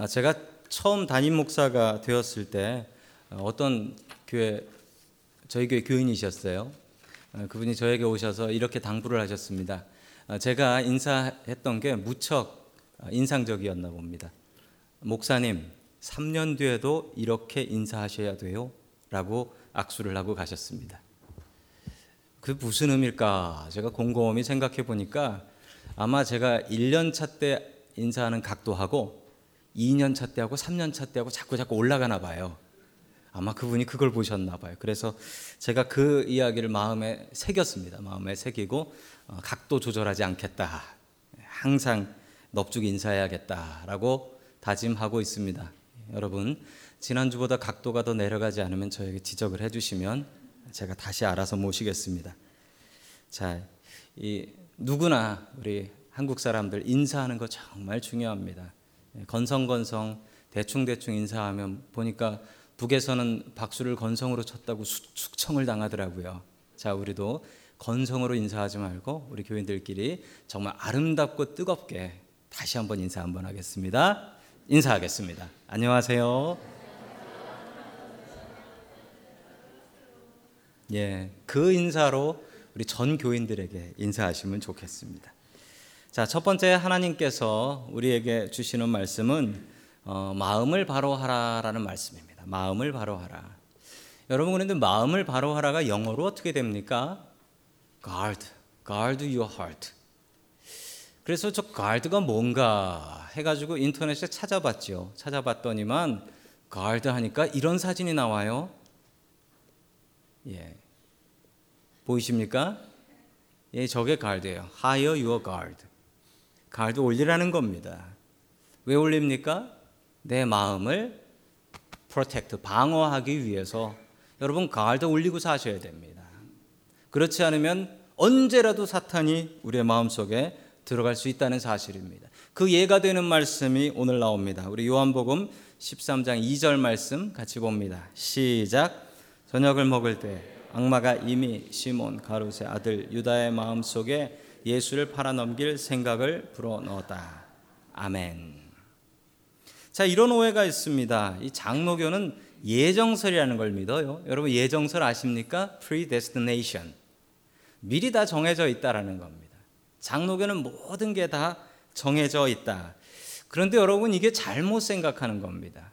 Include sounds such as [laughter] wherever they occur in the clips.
아, 제가 처음 담임 목사가 되었을 때 어떤 교회 저희 교회 교인이셨어요. 어, 그분이 저에게 오셔서 이렇게 당부를 하셨습니다. 어, 제가 인사했던 게 무척 인상적이었나 봅니다. 목사님, 3년 뒤에도 이렇게 인사하셔야 돼요. 라고 악수를 하고 가셨습니다. 그 무슨 의미일까? 제가 곰곰이 생각해 보니까 아마 제가 1년 차 때 인사하는 각도하고 2년 차 때하고 3년 차 때하고 자꾸 자꾸 올라가나 봐요. 아마 그분이 그걸 보셨나 봐요. 그래서 제가 그 이야기를 마음에 새겼습니다. 마음에 새기고 어, 각도 조절하지 않겠다. 항상 넙죽 인사해야겠다라고 다짐하고 있습니다. 여러분 지난주보다 각도가 더 내려가지 않으면 저에게 지적을 해주시면 제가 다시 알아서 모시겠습니다. 자, 이 누구나 우리 한국 사람들 인사하는 거 정말 중요합니다. 건성건성 대충대충 인사하면 보니까 북에서는 박수를 건성으로 쳤다고 숙청을 당하더라고요. 자, 우리도 건성으로 인사하지 말고 우리 교인들끼리 정말 아름답고 뜨겁게 다시 한번 인사 한번 하겠습니다. 인사하겠습니다. 안녕하세요. 예, 그 인사로 우리 전 교인들에게 인사하시면 좋겠습니다. 자, 첫 번째 하나님께서 우리에게 주시는 말씀은 어, 마음을 바로 하라라는 말씀입니다. 마음을 바로 하라. 여러분 그런데 마음을 바로 하라가 영어로 어떻게 됩니까? guard, guard your heart. 그래서 저 guard가 뭔가 해가지고 인터넷에 찾아봤죠. 찾아봤더니만 guard 하니까 이런 사진이 나와요. 예, 보이십니까? 예, 저게 guard예요. Higher your guard. Guard 올리라는 겁니다. 왜 올립니까? 내 마음을 protect 방어하기 위해서 여러분 guard도 올리고 사셔야 됩니다. 그렇지 않으면 언제라도 사탄이 우리의 마음속에 들어갈 수 있다는 사실입니다. 그 예가 되는 말씀이 오늘 나옵니다. 우리 요한복음 13장 2절 말씀 같이 봅니다. 시작. 저녁을 먹을 때 악마가 이미 시몬 가루세 아들 유다의 마음속에 예수를 팔아넘길 생각을 불어넣었다. 아멘. 자, 이런 오해가 있습니다. 이 장로교는 예정설이라는 걸 믿어요. 여러분 예정설 아십니까? predestination. 미리 다 정해져 있다라는 겁니다. 장로교는 모든 게 다 정해져 있다. 그런데 여러분 이게 잘못 생각하는 겁니다.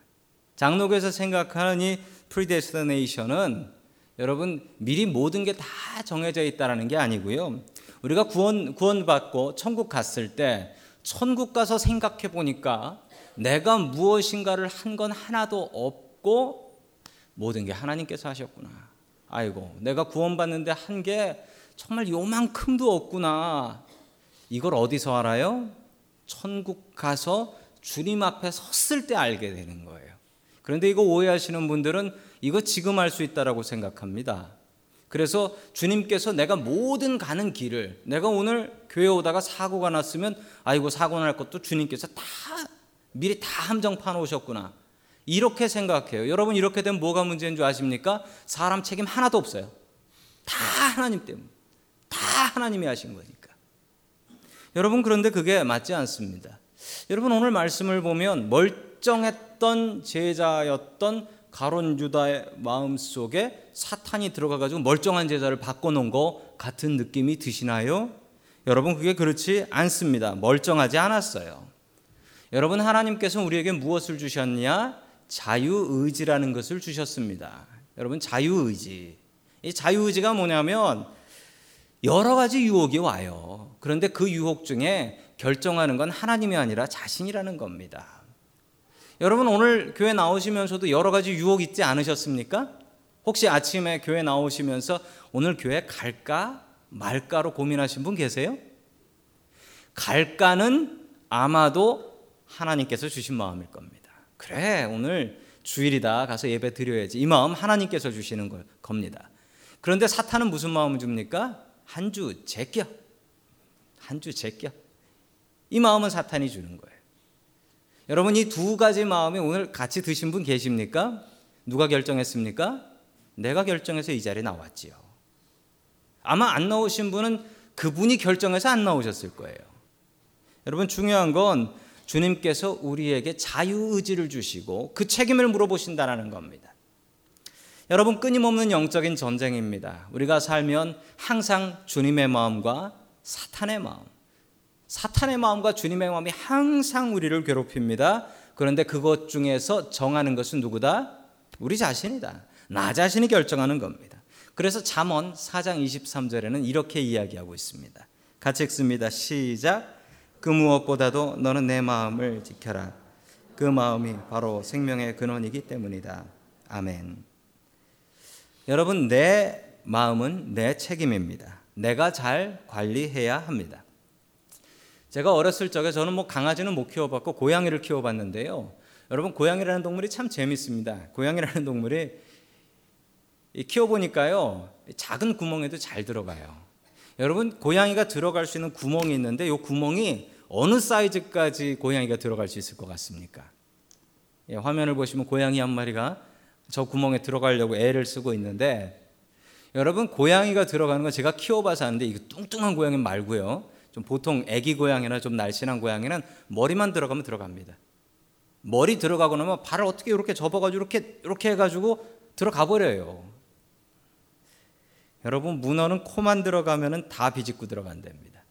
장로교에서 생각하는 이 predestination은 여러분 미리 모든 게 다 정해져 있다라는 게 아니고요. 우리가 구원 구원받고 천국 갔을 때 천국 가서 생각해 보니까 내가 무엇인가를 한 건 하나도 없고 모든 게 하나님께서 하셨구나. 아이고, 내가 구원받는데 한 게 정말 요만큼도 없구나. 이걸 어디서 알아요? 천국 가서 주님 앞에 섰을 때 알게 되는 거예요. 그런데 이거 오해하시는 분들은 이거 지금 알 수 있다라고 생각합니다. 그래서 주님께서 내가 모든 가는 길을 내가 오늘 교회 오다가 사고가 났으면 아이고 사고 날 것도 주님께서 다 미리 다 함정 파 놓으셨구나. 이렇게 생각해요. 여러분 이렇게 되면 뭐가 문제인 줄 아십니까? 사람 책임 하나도 없어요. 다 하나님 때문에. 다 하나님이 하신 거니까. 여러분 그런데 그게 맞지 않습니다. 여러분 오늘 말씀을 보면 멀쩡했던 제자였던 가론 유다의 마음 속에 사탄이 들어가 가지고 멀쩡한 제자를 바꿔 놓은 거 같은 느낌이 드시나요? 여러분 그게 그렇지 않습니다. 멀쩡하지 않았어요. 여러분 하나님께서 우리에게 무엇을 주셨냐? 자유의지라는 것을 주셨습니다. 여러분 자유의지. 이 자유의지가 뭐냐면 여러 가지 유혹이 와요. 그런데 그 유혹 중에 결정하는 건 하나님이 아니라 자신이라는 겁니다. 여러분 오늘 교회 나오시면서도 여러 가지 유혹 있지 않으셨습니까? 혹시 아침에 교회 나오시면서 오늘 교회 갈까 말까로 고민하신 분 계세요? 갈까는 아마도 하나님께서 주신 마음일 겁니다. 그래, 오늘 주일이다. 가서 예배 드려야지. 이 마음 하나님께서 주시는 걸 겁니다. 그런데 사탄은 무슨 마음을 줍니까? 한 주 제껴. 한 주 제껴. 이 마음은 사탄이 주는 거예요. 여러분 이 두 가지 마음이 오늘 같이 드신 분 계십니까? 누가 결정했습니까? 내가 결정해서 이 자리에 나왔지요. 아마 안 나오신 분은 그분이 결정해서 안 나오셨을 거예요. 여러분 중요한 건 주님께서 우리에게 자유 의지를 주시고 그 책임을 물어보신다는 겁니다. 여러분 끊임없는 영적인 전쟁입니다. 우리가 살면 항상 주님의 마음과 사탄의 마음, 사탄의 마음과 주님의 마음이 항상 우리를 괴롭힙니다. 그런데 그것 중에서 정하는 것은 누구다? 우리 자신이다. 나 자신이 결정하는 겁니다. 그래서 잠언 4장 23절에는 이렇게 이야기하고 있습니다. 같이 읽습니다. 시작. 그 무엇보다도 너는 내 마음을 지켜라. 그 마음이 바로 생명의 근원이기 때문이다. 아멘. 여러분, 내 마음은 내 책임입니다. 내가 잘 관리해야 합니다. 제가 어렸을 적에 저는 뭐 강아지는 못 키워봤고 고양이를 키워봤는데요. 여러분 고양이라는 동물이 참 재밌습니다. 고양이라는 동물이 키워보니까요 작은 구멍에도 잘 들어가요. 여러분 고양이가 들어갈 수 있는 구멍이 있는데 이 구멍이 어느 사이즈까지 고양이가 들어갈 수 있을 것 같습니까? 예, 화면을 보시면 고양이 한 마리가 저 구멍에 들어가려고 애를 쓰고 있는데 여러분 고양이가 들어가는 건 제가 키워봐서 아는데 이거 뚱뚱한 고양이 말고요. 좀 보통 애기 고양이나 좀 날씬한 고양이는 머리만 들어가면 들어갑니다. 머리 들어가고 나면 발을 어떻게 이렇게 접어가지고 이렇게 이렇게 해가지고 들어가 버려요. 여러분 문어는 코만 들어가면은 다 비집고 들어간답니다.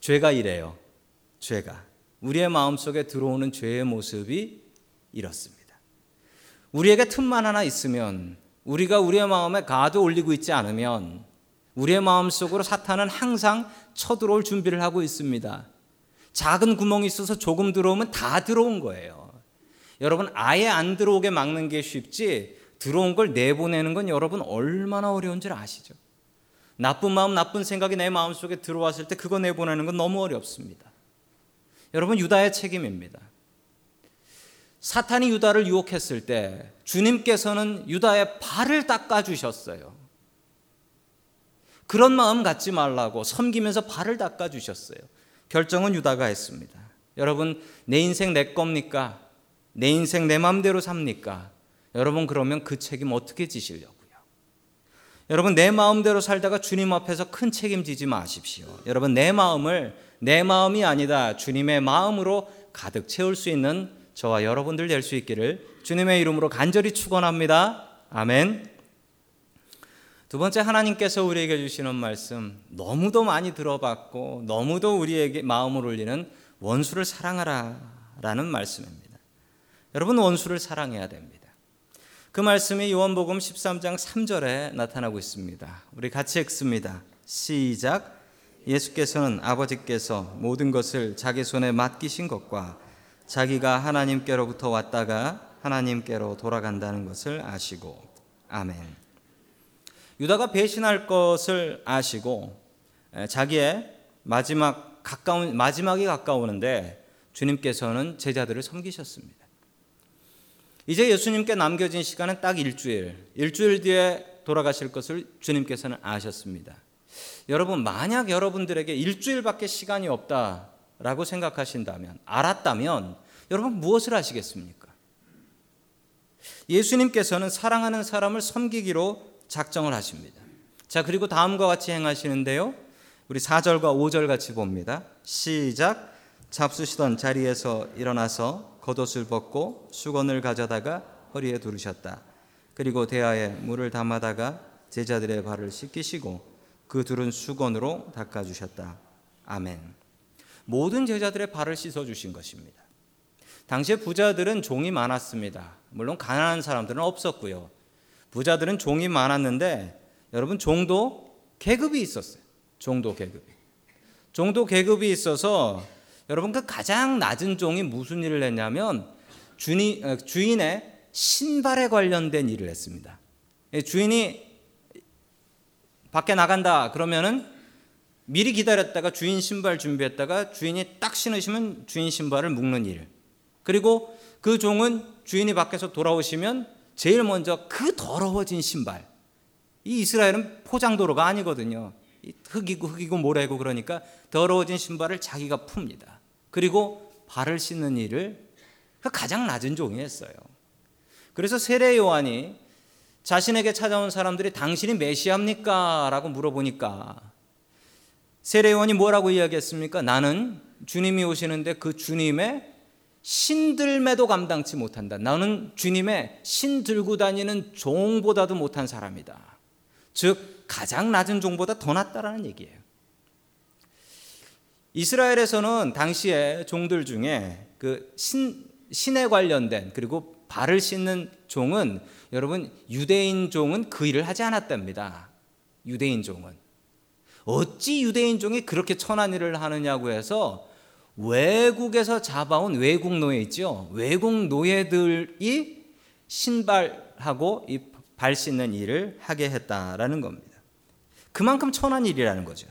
죄가 이래요. 죄가 우리의 마음 속에 들어오는 죄의 모습이 이렇습니다. 우리에게 틈만 하나 있으면 우리가 우리의 마음에 가도 올리고 있지 않으면 우리의 마음 속으로 사탄은 항상 쳐들어올 준비를 하고 있습니다. 작은 구멍이 있어서 조금 들어오면 다 들어온 거예요. 여러분 아예 안 들어오게 막는 게 쉽지 들어온 걸 내보내는 건 여러분 얼마나 어려운 줄 아시죠? 나쁜 마음, 나쁜 생각이 내 마음 속에 들어왔을 때 그거 내보내는 건 너무 어렵습니다. 여러분 유다의 책임입니다. 사탄이 유다를 유혹했을 때 주님께서는 유다의 발을 닦아 주셨어요. 그런 마음 갖지 말라고 섬기면서 발을 닦아 주셨어요. 결정은 유다가 했습니다. 여러분 내 인생 내 겁니까? 내 인생 내 마음대로 삽니까? 여러분 그러면 그 책임 어떻게 지시려고요? 여러분 내 마음대로 살다가 주님 앞에서 큰 책임지지 마십시오. 여러분 내 마음을 내 마음이 아니다 주님의 마음으로 가득 채울 수 있는 저와 여러분들 될 수 있기를 주님의 이름으로 간절히 축원합니다. 아멘. 두 번째 하나님께서 우리에게 주시는 말씀 너무도 많이 들어봤고 너무도 우리에게 마음을 울리는 원수를 사랑하라라는 말씀입니다. 여러분 원수를 사랑해야 됩니다. 그 말씀이 요한복음 13장 3절에 나타나고 있습니다. 우리 같이 읽습니다. 시작. 예수께서는 아버지께서 모든 것을 자기 손에 맡기신 것과 자기가 하나님께로부터 왔다가 하나님께로 돌아간다는 것을 아시고 아멘. 유다가 배신할 것을 아시고 자기의 마지막 가까운 마지막이 가까우는데 주님께서는 제자들을 섬기셨습니다. 이제 예수님께 남겨진 시간은 딱 일주일. 일주일 뒤에 돌아가실 것을 주님께서는 아셨습니다. 여러분 만약 여러분들에게 일주일밖에 시간이 없다 라고 생각하신다면, 알았다면, 여러분 무엇을 하시겠습니까? 예수님께서는 사랑하는 사람을 섬기기로 작정을 하십니다. 자, 그리고 다음과 같이 행하시는데요. 우리 4절과 5절 같이 봅니다. 시작. 잡수시던 자리에서 일어나서 겉옷을 벗고 수건을 가져다가 허리에 두르셨다. 그리고 대야에 물을 담아다가 제자들의 발을 씻기시고 그 둘은 수건으로 닦아주셨다. 아멘. 모든 제자들의 발을 씻어 주신 것입니다. 당시에 부자들은 종이 많았습니다. 물론 가난한 사람들은 없었고요. 부자들은 종이 많았는데 여러분 종도 계급이 있었어요. 종도 계급이. 종도 계급이 있어서 여러분 그 가장 낮은 종이 무슨 일을 했냐면 주인, 어, 주인의 신발에 관련된 일을 했습니다. 예, 주인이 밖에 나간다 그러면은 미리 기다렸다가 주인 신발 준비했다가 주인이 딱 신으시면 주인 신발을 묶는 일. 그리고 그 종은 주인이 밖에서 돌아오시면 제일 먼저 그 더러워진 신발. 이 이스라엘은 포장도로가 아니거든요. 흙이고 흙이고 모래고 그러니까 더러워진 신발을 자기가 풉니다. 그리고 발을 씻는 일을 그 가장 낮은 종이 했어요. 그래서 세례 요한이 자신에게 찾아온 사람들이 당신이 메시아입니까? 라고 물어보니까 세례 요한이 뭐라고 이야기했습니까? 나는 주님이 오시는데 그 주님의 신들매도 감당치 못한다. 나는 주님의 신 들고 다니는 종보다도 못한 사람이다. 즉 가장 낮은 종보다 더 낫다라는 얘기예요. 이스라엘에서는 당시에 종들 중에 그 신, 신에 관련된 그리고 발을 씻는 종은 여러분 유대인 종은 그 일을 하지 않았답니다. 유대인 종은 어찌 유대인 종이 그렇게 천한 일을 하느냐고 해서 외국에서 잡아온 외국 노예 있죠. 외국 노예들이 신발하고 이발 씻는 일을 하게 했다라는 겁니다. 그만큼 천한 일이라는 거죠.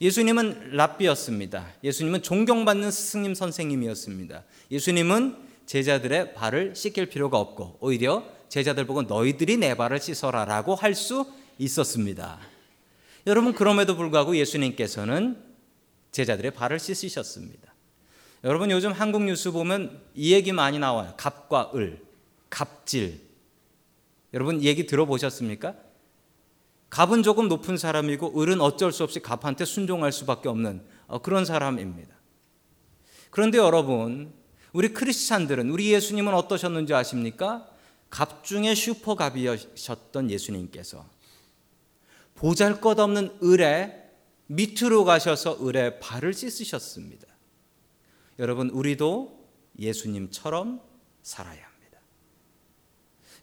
예수님은 랍비였습니다. 예수님은 존경받는 스승님 선생님이었습니다. 예수님은 제자들의 발을 씻길 필요가 없고 오히려 제자들 보고 너희들이 내 발을 씻어라라고 할 수 있었습니다. 여러분 그럼에도 불구하고 예수님께서는 제자들의 발을 씻으셨습니다. 여러분 요즘 한국 뉴스 보면 이 얘기 많이 나와요. 갑과 을, 갑질. 여러분 얘기 들어보셨습니까? 갑은 조금 높은 사람이고 을은 어쩔 수 없이 갑한테 순종할 수밖에 없는 어, 그런 사람입니다. 그런데 여러분, 우리 크리스찬들은 우리 예수님은 어떠셨는지 아십니까? 갑 중에 슈퍼갑이셨던 예수님께서 보잘것없는 을에 밑으로 가셔서 을에 발을 씻으셨습니다. 여러분, 우리도 예수님처럼 살아야 합니다.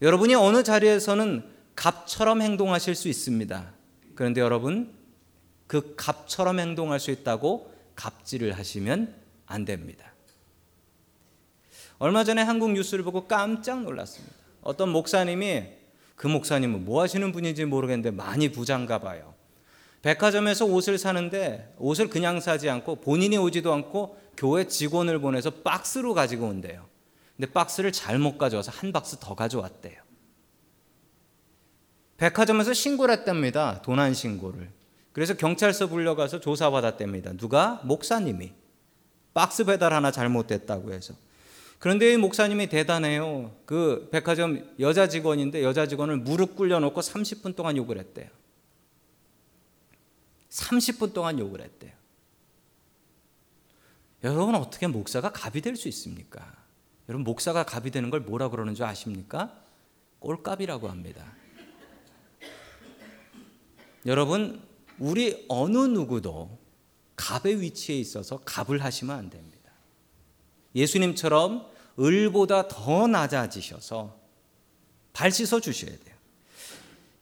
여러분이 어느 자리에서는 갑처럼 행동하실 수 있습니다. 그런데 여러분, 그 갑처럼 행동할 수 있다고 갑질을 하시면 안 됩니다. 얼마 전에 한국 뉴스를 보고 깜짝 놀랐습니다. 어떤 목사님이 그 목사님은 뭐 하시는 분인지 모르겠는데 많이 부장가 봐요. 백화점에서 옷을 사는데 옷을 그냥 사지 않고 본인이 오지도 않고 교회 직원을 보내서 박스로 가지고 온대요. 근데 박스를 잘못 가져와서 한 박스 더 가져왔대요. 백화점에서 신고를 했답니다. 도난 신고를. 그래서 경찰서 불려가서 조사받았답니다. 누가? 목사님이. 박스 배달 하나 잘못됐다고 해서. 그런데 이 목사님이 대단해요. 그 백화점 여자 직원인데 여자 직원을 무릎 꿇려놓고 30분 동안 욕을 했대요. 30분 동안 욕을 했대요. 여러분 어떻게 목사가 갑이 될 수 있습니까? 여러분 목사가 갑이 되는 걸 뭐라 그러는 줄 아십니까? 꼴값이라고 합니다. 여러분, 우리 어느 누구도 갑의 위치에 있어서 갑을 하시면 안 됩니다. 예수님처럼 을보다 더 낮아지셔서 발 씻어 주셔야 돼요.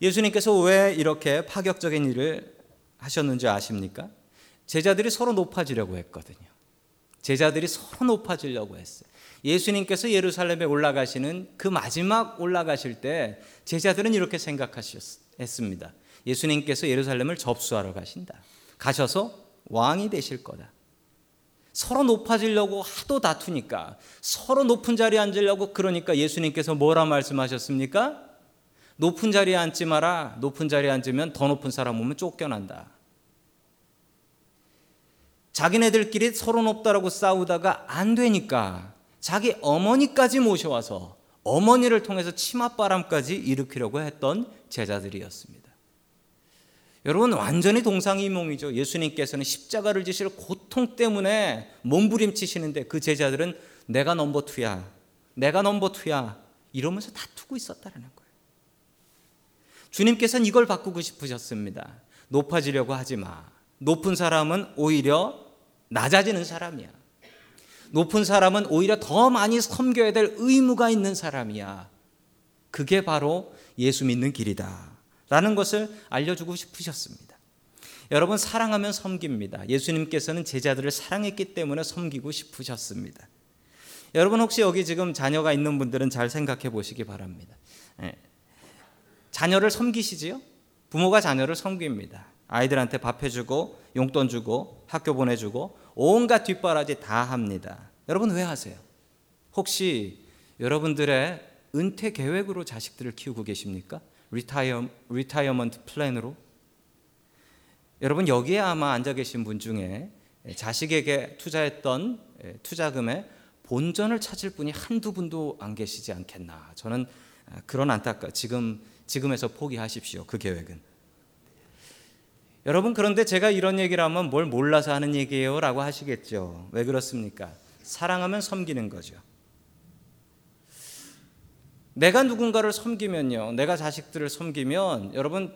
예수님께서 왜 이렇게 파격적인 일을 하셨는지 아십니까? 제자들이 서로 높아지려고 했거든요. 제자들이 서로 높아지려고 했어요. 예수님께서 예루살렘에 올라가시는 그 마지막 올라가실 때 제자들은 이렇게 생각하셨습니다. 예수님께서 예루살렘을 접수하러 가신다. 가셔서 왕이 되실 거다. 서로 높아지려고 하도 다투니까 서로 높은 자리에 앉으려고 그러니까 예수님께서 뭐라 말씀하셨습니까? 높은 자리에 앉지 마라. 높은 자리에 앉으면 더 높은 사람 오면 쫓겨난다. 자기네들끼리 서로 높다라고 싸우다가 안 되니까 자기 어머니까지 모셔와서 어머니를 통해서 치맛바람까지 일으키려고 했던 제자들이었습니다. 여러분 완전히 동상이몽이죠. 예수님께서는 십자가를 지실 고통 때문에 몸부림치시는데 그 제자들은 내가 넘버 투야. 내가 넘버 투야. 이러면서 다투고 있었다는 거예요. 주님께서는 이걸 바꾸고 싶으셨습니다. 높아지려고 하지 마. 높은 사람은 오히려 낮아지는 사람이야. 높은 사람은 오히려 더 많이 섬겨야 될 의무가 있는 사람이야. 그게 바로 예수 믿는 길이다. 라는 것을 알려주고 싶으셨습니다. 여러분, 사랑하면 섬깁니다. 예수님께서는 제자들을 사랑했기 때문에 섬기고 싶으셨습니다. 여러분, 혹시 여기 지금 자녀가 있는 분들은 잘 생각해 보시기 바랍니다. 예. 자녀를 섬기시지요? 부모가 자녀를 섬깁니다. 아이들한테 밥 해주고, 용돈 주고, 학교 보내주고, 온갖 뒷바라지 다 합니다. 여러분, 왜 하세요? 혹시 여러분들의 은퇴 계획으로 자식들을 키우고 계십니까? retire, retirement plan으로 여러분 여기에 아마 앉아 계신 분 중에 자식에게 투자했던 투자금의 본전을 찾을 분이 한두 분도 안 계시지 않겠나. 저는 그런 안타까 지금 지금에서 포기하십시오. 그 계획은. 여러분 그런데 제가 이런 얘기를 하면 뭘 몰라서 하는 얘기예요라고 하시겠죠. 왜 그렇습니까? 사랑하면 섬기는 거죠. 내가 누군가를 섬기면요. 내가 자식들을 섬기면 여러분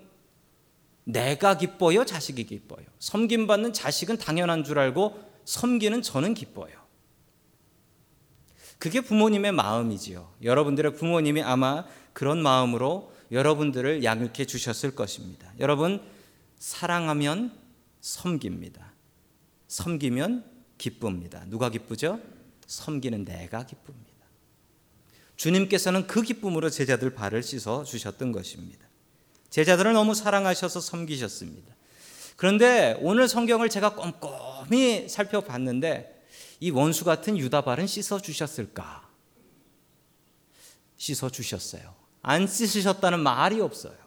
내가 기뻐요, 자식이 기뻐요. 섬김 받는 자식은 당연한 줄 알고 섬기는 저는 기뻐요. 그게 부모님의 마음이지요. 여러분들의 부모님이 아마 그런 마음으로 여러분들을 양육해 주셨을 것입니다. 여러분 사랑하면 섬깁니다. 섬기면 기쁩니다. 누가 기쁘죠? 섬기는 내가 기쁩니다. 주님께서는 그 기쁨으로 제자들 발을 씻어 주셨던 것입니다. 제자들을 너무 사랑하셔서 섬기셨습니다. 그런데 오늘 성경을 제가 꼼꼼히 살펴봤는데 이 원수 같은 유다 발은 씻어 주셨을까? 씻어 주셨어요. 안 씻으셨다는 말이 없어요.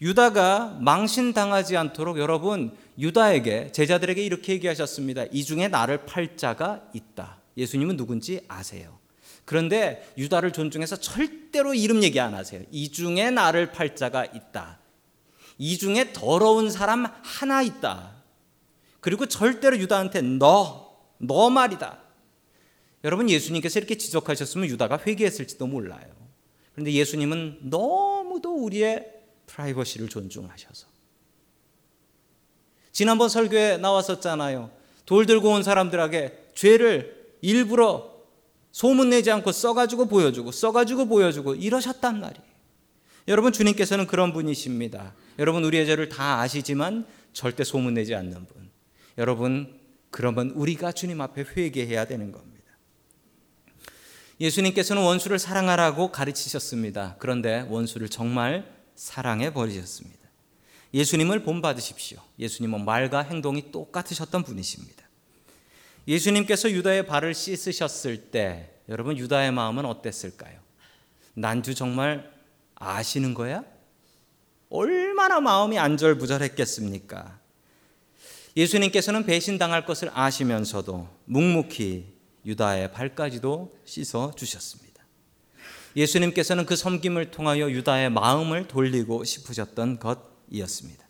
유다가 망신당하지 않도록 여러분 유다에게 제자들에게 이렇게 얘기하셨습니다. 이 중에 나를 팔 자가 있다. 예수님은 누군지 아세요. 그런데 유다를 존중해서 절대로 이름 얘기 안 하세요. 이 중에 나를 팔 자가 있다. 이 중에 더러운 사람 하나 있다. 그리고 절대로 유다한테 너, 너 말이다. 여러분 예수님께서 이렇게 지적하셨으면 유다가 회개했을지도 몰라요. 그런데 예수님은 너무도 우리의 프라이버시를 존중하셔서 지난번 설교에 나왔었잖아요. 돌 들고 온 사람들에게 죄를 일부러 소문내지 않고 써가지고 보여주고 써가지고 보여주고 이러셨단 말이에요. 여러분 주님께서는 그런 분이십니다. 여러분 우리의 죄를 다 아시지만 절대 소문내지 않는 분. 여러분 그러면 우리가 주님 앞에 회개해야 되는 겁니다. 예수님께서는 원수를 사랑하라고 가르치셨습니다. 그런데 원수를 정말 사랑해 버리셨습니다. 예수님을 본받으십시오. 예수님은 말과 행동이 똑같으셨던 분이십니다. 예수님께서 유다의 발을 씻으셨을 때 여러분 유다의 마음은 어땠을까요? 난주 정말 아시는 거야? 얼마나 마음이 안절부절했겠습니까? 예수님께서는 배신당할 것을 아시면서도 묵묵히 유다의 발까지도 씻어 주셨습니다. 예수님께서는 그 섬김을 통하여 유다의 마음을 돌리고 싶으셨던 것이었습니다.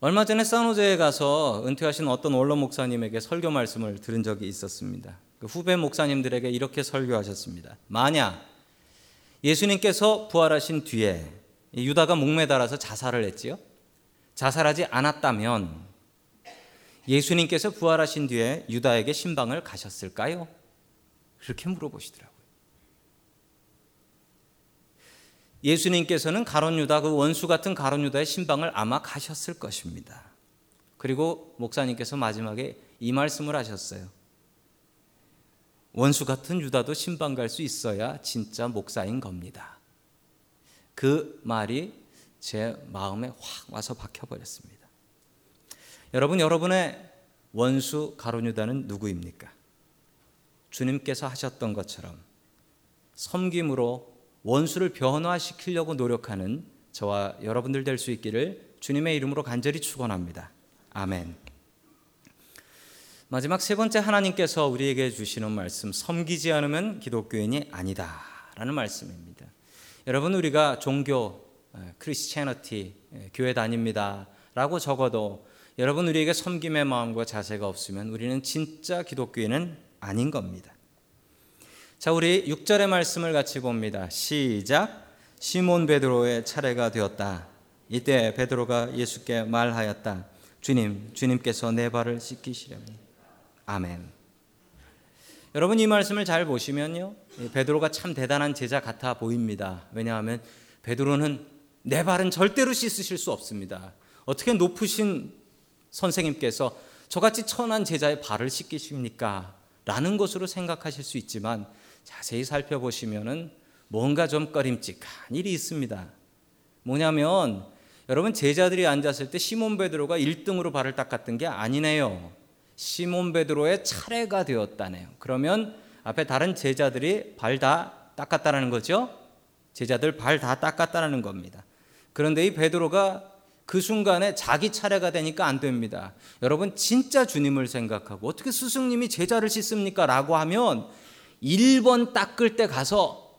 얼마 전에 산호제에 가서 은퇴하신 어떤 원로 목사님에게 설교 말씀을 들은 적이 있었습니다. 그 후배 목사님들에게 이렇게 설교하셨습니다. 만약 예수님께서 부활하신 뒤에 유다가 목매달아서 자살을 했지요. 자살하지 않았다면 예수님께서 부활하신 뒤에 유다에게 신방을 가셨을까요? 그렇게 물어보시더라고요. 예수님께서는 가론 유다 그 원수 같은 가론 유다의 신방을 아마 가셨을 것입니다. 그리고 목사님께서 마지막에 이 말씀을 하셨어요. 원수 같은 유다도 신방 갈 수 있어야 진짜 목사인 겁니다. 그 말이 제 마음에 확 와서 박혀 버렸습니다. 여러분 여러분의 원수 가론 유다는 누구입니까? 주님께서 하셨던 것처럼 섬김으로 원수를 변화시키려고 노력하는 저와 여러분들 될 수 있기를 주님의 이름으로 간절히 축원합니다. 아멘. 마지막 세 번째 하나님께서 우리에게 주시는 말씀 섬기지 않으면 기독교인이 아니다라는 말씀입니다. 여러분 우리가 종교 크리스천티 교회 다닙니다라고 적어도 여러분 우리에게 섬김의 마음과 자세가 없으면 우리는 진짜 기독교인은 아닌 겁니다. 자, 우리 6절의 말씀을 같이 봅니다. 시작. 시몬 베드로의 차례가 되었다. 이때 베드로가 예수께 말하였다. 주님, 주님께서 내 발을 씻기시려니. 아멘. 여러분 이 말씀을 잘 보시면요. 베드로가 참 대단한 제자 같아 보입니다. 왜냐하면 베드로는 내 발은 절대로 씻으실 수 없습니다. 어떻게 높으신 선생님께서 저같이 천한 제자의 발을 씻기십니까? 라는 것으로 생각하실 수 있지만 자세히 살펴보시면은 뭔가 좀 꺼림칙한 일이 있습니다. 뭐냐면 여러분 제자들이 앉았을 때 시몬 베드로가 1등으로 발을 닦았던 게 아니네요. 시몬 베드로의 차례가 되었다네요. 그러면 앞에 다른 제자들이 발 다 닦았다라는 거죠. 제자들 발 다 닦았다라는 겁니다. 그런데 이 베드로가 그 순간에 자기 차례가 되니까 안 됩니다. 여러분 진짜 주님을 생각하고 어떻게 스승님이 제자를 씻습니까? 라고 하면 1번 닦을 때 가서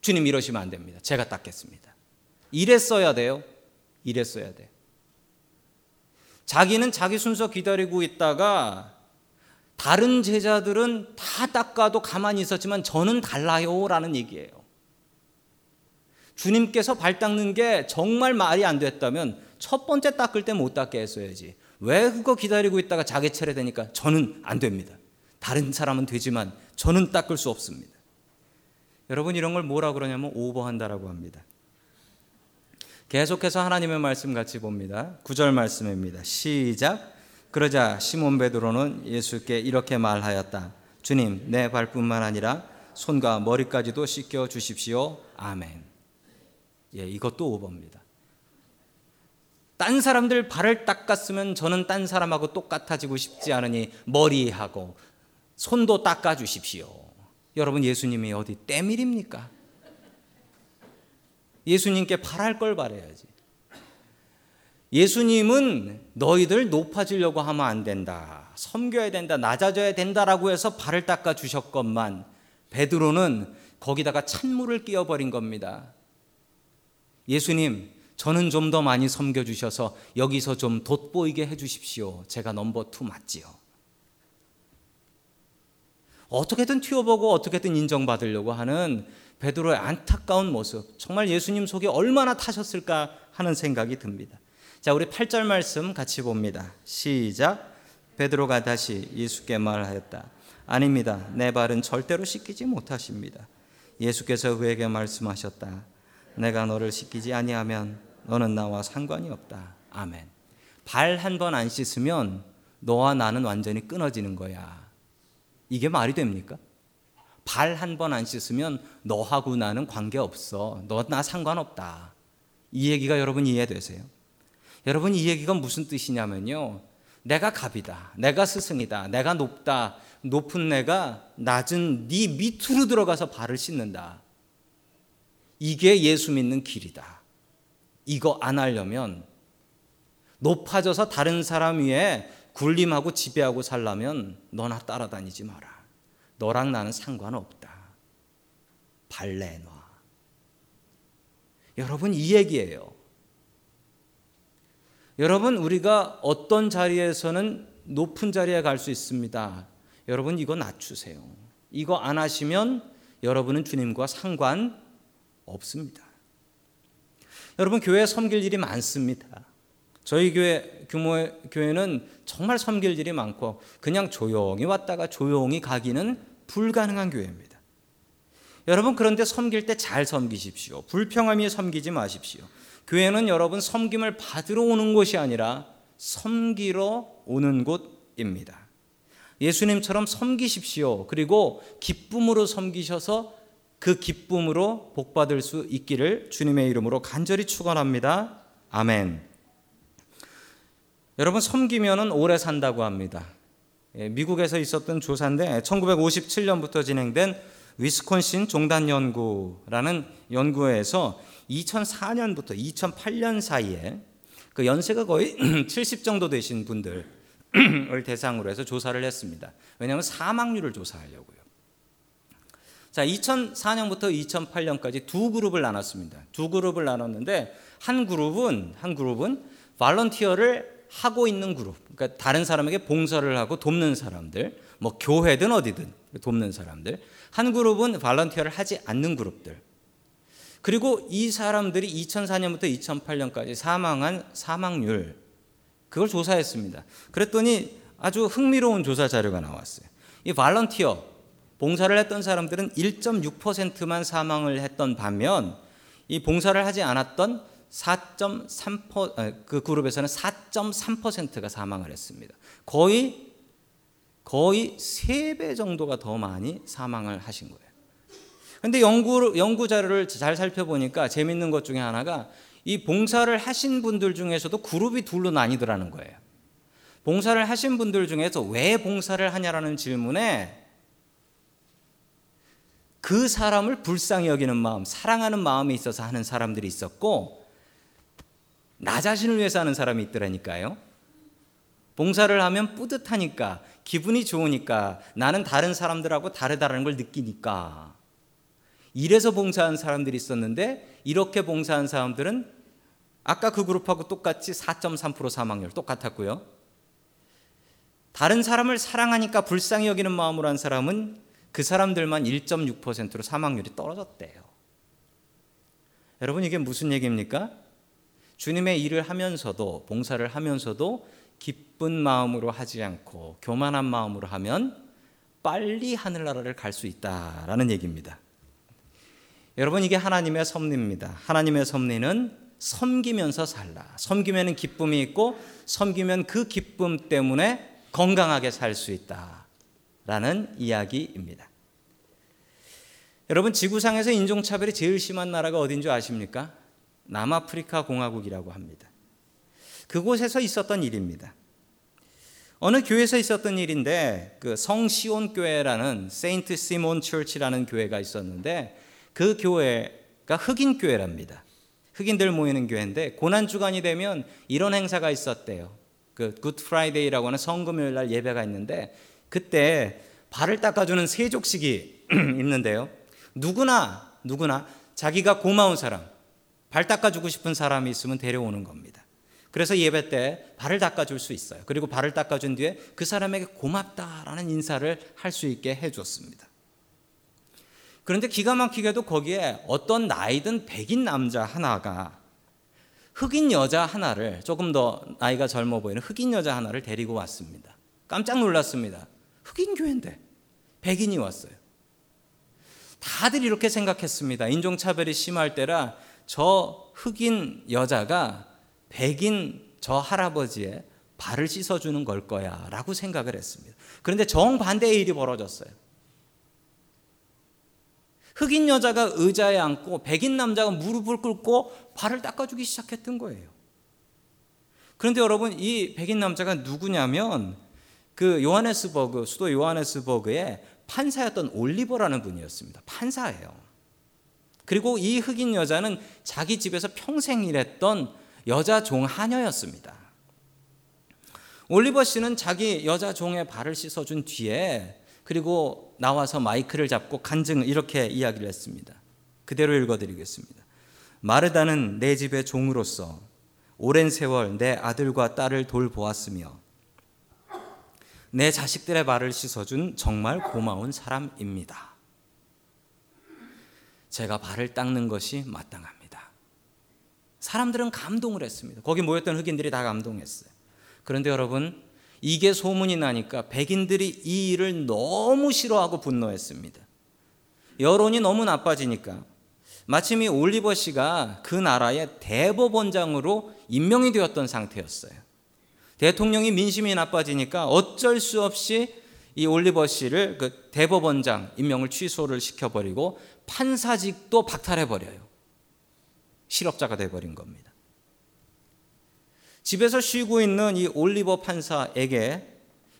주님 이러시면 안 됩니다. 제가 닦겠습니다. 이랬어야 돼요. 이랬어야 돼. 자기는 자기 순서 기다리고 있다가 다른 제자들은 다 닦아도 가만히 있었지만 저는 달라요라는 얘기예요. 주님께서 발 닦는 게 정말 말이 안 됐다면 첫 번째 닦을 때 못 닦게 했어야지. 왜 그거 기다리고 있다가 자기 차례 되니까 저는 안 됩니다. 다른 사람은 되지만 저는 닦을 수 없습니다. 여러분 이런 걸 뭐라 그러냐면 오버한다라고 합니다. 계속해서 하나님의 말씀 같이 봅니다. 구절 말씀입니다. 시작. 그러자 시몬 베드로는 예수께 이렇게 말하였다. 주님, 내 발뿐만 아니라 손과 머리까지도 씻겨 주십시오. 아멘. 예, 이것도 오버입니다. 딴 사람들 발을 닦았으면 저는 딴 사람하고 똑같아지고 싶지 않으니 머리하고 손도 닦아 주십시오. 여러분 예수님이 어디 때밀입니까? 예수님께 바랄 걸 바래야지. 예수님은 너희들 높아지려고 하면 안 된다. 섬겨야 된다. 낮아져야 된다라고 해서 발을 닦아 주셨건만 베드로는 거기다가 찬물을 끼얹어 버린 겁니다. 예수님, 저는 좀 더 많이 섬겨 주셔서 여기서 좀 돋보이게 해 주십시오. 제가 number two 맞지요. 어떻게든 튀어보고 어떻게든 인정받으려고 하는 베드로의 안타까운 모습, 정말 예수님 속에 얼마나 타셨을까 하는 생각이 듭니다. 자, 우리 8절 말씀 같이 봅니다. 시작. 베드로가 다시 예수께 말하였다. 아닙니다. 내 발은 절대로 씻기지 못하십니다. 예수께서 그에게 말씀하셨다. 내가 너를 씻기지 아니하면 너는 나와 상관이 없다. 아멘. 발 한 번 안 씻으면 너와 나는 완전히 끊어지는 거야. 이게 말이 됩니까? 발 한 번 안 씻으면 너하고 나는 관계 없어. 너 나 상관없다. 이 얘기가 여러분 이해되세요? 여러분 이 얘기가 무슨 뜻이냐면요. 내가 갑이다. 내가 스승이다. 내가 높다. 높은 내가 낮은 네 밑으로 들어가서 발을 씻는다. 이게 예수 믿는 길이다. 이거 안 하려면 높아져서 다른 사람 위에 군림하고 지배하고 살라면 너나 따라다니지 마라. 너랑 나는 상관없다. 발 내놔. 여러분 이 얘기예요. 여러분 우리가 어떤 자리에서는 높은 자리에 갈 수 있습니다. 여러분 이거 낮추세요. 이거 안 하시면 여러분은 주님과 상관 없습니다. 여러분 교회 섬길 일이 많습니다. 저희 교회 규모의 교회는 정말 섬길 일이 많고 그냥 조용히 왔다가 조용히 가기는 불가능한 교회입니다. 여러분 그런데 섬길 때 잘 섬기십시오. 불평하며 섬기지 마십시오. 교회는 여러분 섬김을 받으러 오는 곳이 아니라 섬기러 오는 곳입니다. 예수님처럼 섬기십시오. 그리고 기쁨으로 섬기셔서 그 기쁨으로 복받을 수 있기를 주님의 이름으로 간절히 축원합니다. 아멘. 여러분 섬기면은 오래 산다고 합니다. 예, 미국에서 있었던 조사인데 1957년부터 진행된 위스콘신 종단 연구라는 연구에서 2004년부터 2008년 사이에 그 연세가 거의 [clears throat] 70 정도 되신 분들을 [clears throat] 대상으로 해서 조사를 했습니다. 왜냐하면 사망률을 조사하려고요. 자, 2004년부터 2008년까지 두 그룹을 나눴습니다. 두 그룹을 나눴는데 한 그룹은 한 그룹은 발런티어를 하고 있는 그룹, 그러니까 다른 사람에게 봉사를 하고 돕는 사람들, 뭐 교회든 어디든 돕는 사람들. 한 그룹은 발런티어를 하지 않는 그룹들. 그리고 이 사람들이 2004년부터 2008년까지 사망한 사망률 그걸 조사했습니다. 그랬더니 아주 흥미로운 조사 자료가 나왔어요. 이 발런티어 봉사를 했던 사람들은 1.6%만 사망을 했던 반면 이 봉사를 하지 않았던 4.3%그 그룹에서는 4.3%가 사망을 했습니다. 거의 거의 3배 정도가 더 많이 사망을 하신 거예요. 근데 연구 연구 자료를 잘 살펴보니까 재밌는 것 중에 하나가 이 봉사를 하신 분들 중에서도 그룹이 둘로 나뉘더라는 거예요. 봉사를 하신 분들 중에서 왜 봉사를 하냐라는 질문에 그 사람을 불쌍히 여기는 마음, 사랑하는 마음이 있어서 하는 사람들이 있었고 나 자신을 위해서 하는 사람이 있더라니까요. 봉사를 하면 뿌듯하니까, 기분이 좋으니까, 나는 다른 사람들하고 다르다는 걸 느끼니까. 이래서 봉사한 사람들이 있었는데 이렇게 봉사한 사람들은 아까 그 그룹하고 똑같이 4.3% 사망률 똑같았고요. 다른 사람을 사랑하니까 불쌍히 여기는 마음으로 한 사람은 그 사람들만 1.6%로 사망률이 떨어졌대요. 여러분 이게 무슨 얘기입니까? 주님의 일을 하면서도 봉사를 하면서도 기쁜 마음으로 하지 않고 교만한 마음으로 하면 빨리 하늘나라를 갈 수 있다라는 얘기입니다. 여러분 이게 하나님의 섭리입니다. 하나님의 섭리는 섬기면서 살라. 섬기면 기쁨이 있고 섬기면 그 기쁨 때문에 건강하게 살 수 있다 라는 이야기입니다. 여러분 지구상에서 인종차별이 제일 심한 나라가 어딘 줄 아십니까? 남아프리카 공화국이라고 합니다. 그곳에서 있었던 일입니다. 어느 교회에서 있었던 일인데 그 성시몬 교회라는 Saint Simon Church라는 교회가 있었는데 그 교회가 흑인 교회랍니다. 흑인들 모이는 교회인데 고난 주간이 되면 이런 행사가 있었대요. 그 Good Friday라고 하는 성금요일 날 예배가 있는데 그때 발을 닦아주는 세족식이 [clears throat] 있는데요. 누구나 누구나 자기가 고마운 사람, 발 닦아주고 싶은 사람이 있으면 데려오는 겁니다. 그래서 예배 때 발을 닦아줄 수 있어요. 그리고 발을 닦아준 뒤에 그 사람에게 고맙다라는 인사를 할 수 있게 해줬습니다. 그런데 기가 막히게도 거기에 어떤 나이든 백인 남자 하나가 흑인 여자 하나를 조금 더 나이가 젊어 보이는 흑인 여자 하나를 데리고 왔습니다. 깜짝 놀랐습니다. 흑인 교회인데 백인이 왔어요. 다들 이렇게 생각했습니다. 인종차별이 심할 때라 저 흑인 여자가 백인 저 할아버지의 발을 씻어주는 걸 거야 라고 생각을 했습니다. 그런데 정반대의 일이 벌어졌어요. 흑인 여자가 의자에 앉고 백인 남자가 무릎을 꿇고 발을 닦아주기 시작했던 거예요. 그런데 여러분 이 백인 남자가 누구냐면 그 요하네스버그 수도 요하네스버그의 판사였던 올리버라는 분이었습니다. 판사예요. 그리고 이 흑인 여자는 자기 집에서 평생 일했던 여자 종 하녀였습니다. 올리버 씨는 자기 여자 종의 발을 씻어준 뒤에 그리고 나와서 마이크를 잡고 간증 이렇게 이야기를 했습니다. 그대로 읽어드리겠습니다. 마르다는 내 집의 종으로서 오랜 세월 내 아들과 딸을 돌보았으며 내 자식들의 발을 씻어준 정말 고마운 사람입니다. 제가 발을 닦는 것이 마땅합니다. 사람들은 감동을 했습니다. 거기 모였던 흑인들이 다 감동했어요. 그런데 여러분, 이게 소문이 나니까 백인들이 이 일을 너무 싫어하고 분노했습니다. 여론이 너무 나빠지니까 마침 이 올리버 씨가 그 나라의 대법원장으로 임명이 되었던 상태였어요. 대통령이 민심이 나빠지니까 어쩔 수 없이 이 올리버 씨를 그 대법원장 임명을 취소를 시켜버리고 판사직도 박탈해버려요. 실업자가 돼버린 겁니다. 집에서 쉬고 있는 이 올리버 판사에게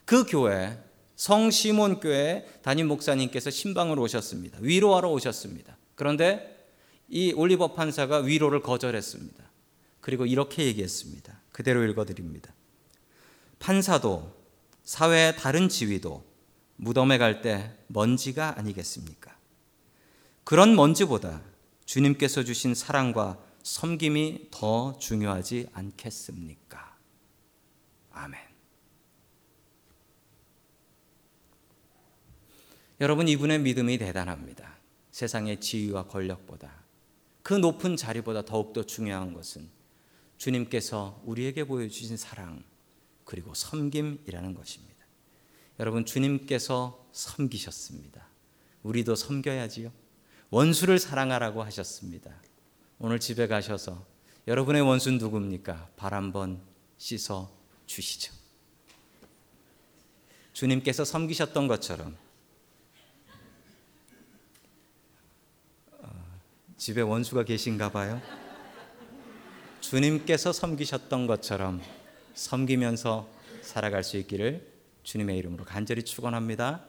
그 교회 성시몬 교회 담임 목사님께서 신방을 오셨습니다. 위로하러 오셨습니다. 그런데 이 올리버 판사가 위로를 거절했습니다. 그리고 이렇게 얘기했습니다. 그대로 읽어드립니다. 판사도 사회의 다른 지위도 무덤에 갈 때 먼지가 아니겠습니까? 그런 먼지보다 주님께서 주신 사랑과 섬김이 더 중요하지 않겠습니까? 아멘. 여러분, 이분의 믿음이 대단합니다. 세상의 지위와 권력보다 그 높은 자리보다 더욱더 중요한 것은 주님께서 우리에게 보여주신 사랑 그리고 섬김이라는 것입니다. 여러분, 주님께서 섬기셨습니다. 우리도 섬겨야지요. 원수를 사랑하라고 하셨습니다. 오늘 집에 가셔서 여러분의 원수 누굽니까? 발 한번 씻어 주시죠. 주님께서 섬기셨던 것처럼 어, 집에 원수가 계신가 봐요. 주님께서 섬기셨던 것처럼 섬기면서 살아갈 수 있기를 주님의 이름으로 간절히 축원합니다.